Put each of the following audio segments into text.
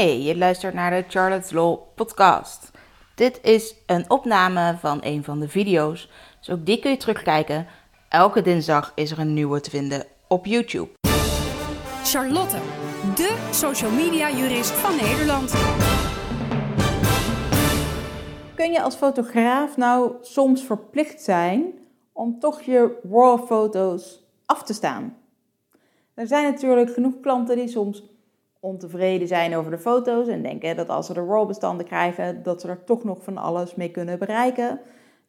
Hey, je luistert naar de Charlotte's Law podcast. Dit is een opname van een van de video's, dus ook die kun je terugkijken. Elke dinsdag is er een nieuwe te vinden op YouTube. Charlotte, de social media jurist van Nederland. Kun je als fotograaf nou soms verplicht zijn om toch je raw foto's af te staan? Er zijn natuurlijk genoeg klanten die soms ontevreden zijn over de foto's en denken dat als ze de RAW-bestanden krijgen, dat ze er toch nog van alles mee kunnen bereiken.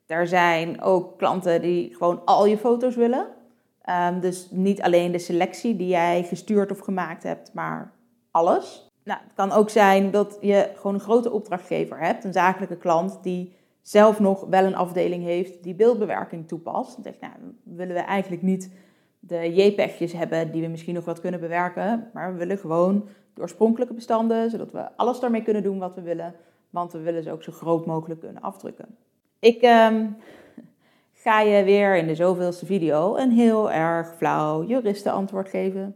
Er zijn ook klanten die gewoon al je foto's willen. Ehm, dus niet alleen de selectie die jij gestuurd of gemaakt hebt, maar alles. Nou, het kan ook zijn dat je gewoon een grote opdrachtgever hebt, een zakelijke klant die zelf nog wel een afdeling heeft die beeldbewerking toepast. Dan zegt, nou, willen we eigenlijk niet de JPEG'jes hebben die we misschien nog wat kunnen bewerken, maar we willen gewoon oorspronkelijke bestanden, zodat we alles daarmee kunnen doen wat we willen, want we willen ze ook zo groot mogelijk kunnen afdrukken. Ik ehm, ga je weer in de zoveelste video een heel erg flauw juristenantwoord geven.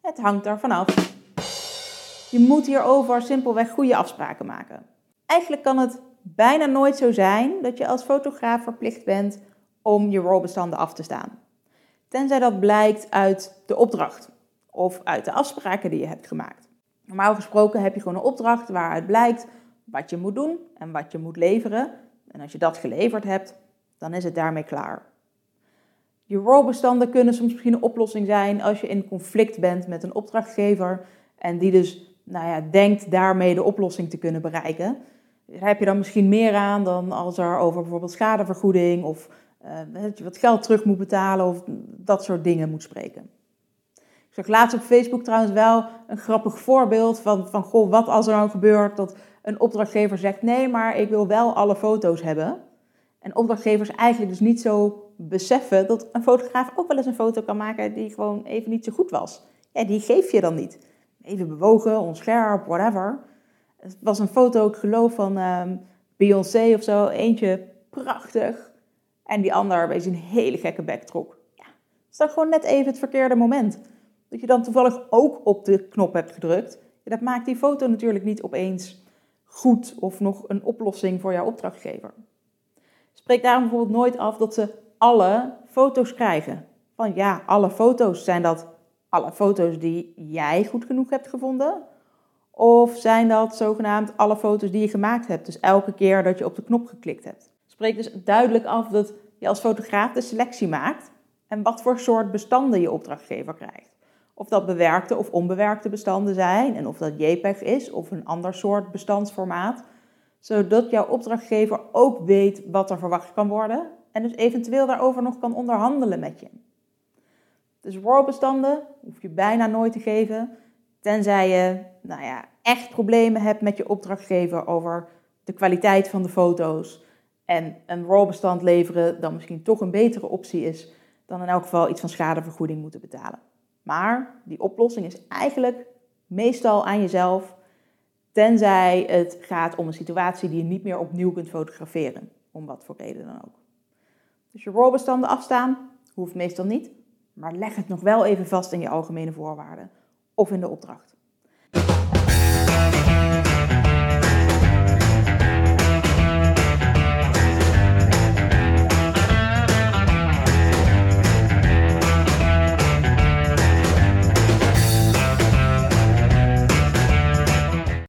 Het hangt er vanaf. Je moet hierover simpelweg goede afspraken maken. Eigenlijk kan het bijna nooit zo zijn dat je als fotograaf verplicht bent om je RAW-bestanden af te staan. Tenzij dat blijkt uit de opdracht of uit de afspraken die je hebt gemaakt. Normaal gesproken heb je gewoon een opdracht waaruit blijkt wat je moet doen en wat je moet leveren. En als je dat geleverd hebt, dan is het daarmee klaar. Je RAW-bestanden kunnen soms misschien een oplossing zijn als je in conflict bent met een opdrachtgever en die dus nou ja, denkt daarmee de oplossing te kunnen bereiken. Daar heb je dan misschien meer aan dan als er over bijvoorbeeld schadevergoeding of uh, dat je wat geld terug moet betalen of dat soort dingen moet spreken. Zag laatst op Facebook trouwens wel een grappig voorbeeld van, van goh, wat als er nou gebeurt dat een opdrachtgever zegt nee, maar ik wil wel alle foto's hebben. En opdrachtgevers eigenlijk dus niet zo beseffen dat een fotograaf ook wel eens een foto kan maken die gewoon even niet zo goed was. Ja, die geef je dan niet. Even bewogen, onscherp, whatever. Het was een foto, ik geloof, van um, Beyoncé of zo. Eentje prachtig. En die ander wees een hele gekke bek trok. Ja, het is dan gewoon net even het verkeerde moment dat je dan toevallig ook op de knop hebt gedrukt. dat maakt die foto natuurlijk niet opeens goed of nog een oplossing voor jouw opdrachtgever. Spreek daarom bijvoorbeeld nooit af dat ze alle foto's krijgen. Van ja, alle foto's zijn dat alle foto's die jij goed genoeg hebt gevonden? Of zijn dat zogenaamd alle foto's die je gemaakt hebt? Dus elke keer dat je op de knop geklikt hebt. Spreek dus duidelijk af dat je als fotograaf de selectie maakt en wat voor soort bestanden je opdrachtgever krijgt. Of dat bewerkte of onbewerkte bestanden zijn en of dat JPEG is of een ander soort bestandsformaat. Zodat jouw opdrachtgever ook weet wat er verwacht kan worden en dus eventueel daarover nog kan onderhandelen met je. Dus RAW-bestanden hoef je bijna nooit te geven, tenzij je nou ja, echt problemen hebt met je opdrachtgever over de kwaliteit van de foto's. En een RAW-bestand leveren dan misschien toch een betere optie is dan in elk geval iets van schadevergoeding moeten betalen. Maar die oplossing is eigenlijk meestal aan jezelf, tenzij het gaat om een situatie die je niet meer opnieuw kunt fotograferen, om wat voor reden dan ook. Dus je RAW-bestanden afstaan hoeft meestal niet, maar leg het nog wel even vast in je algemene voorwaarden of in de opdracht.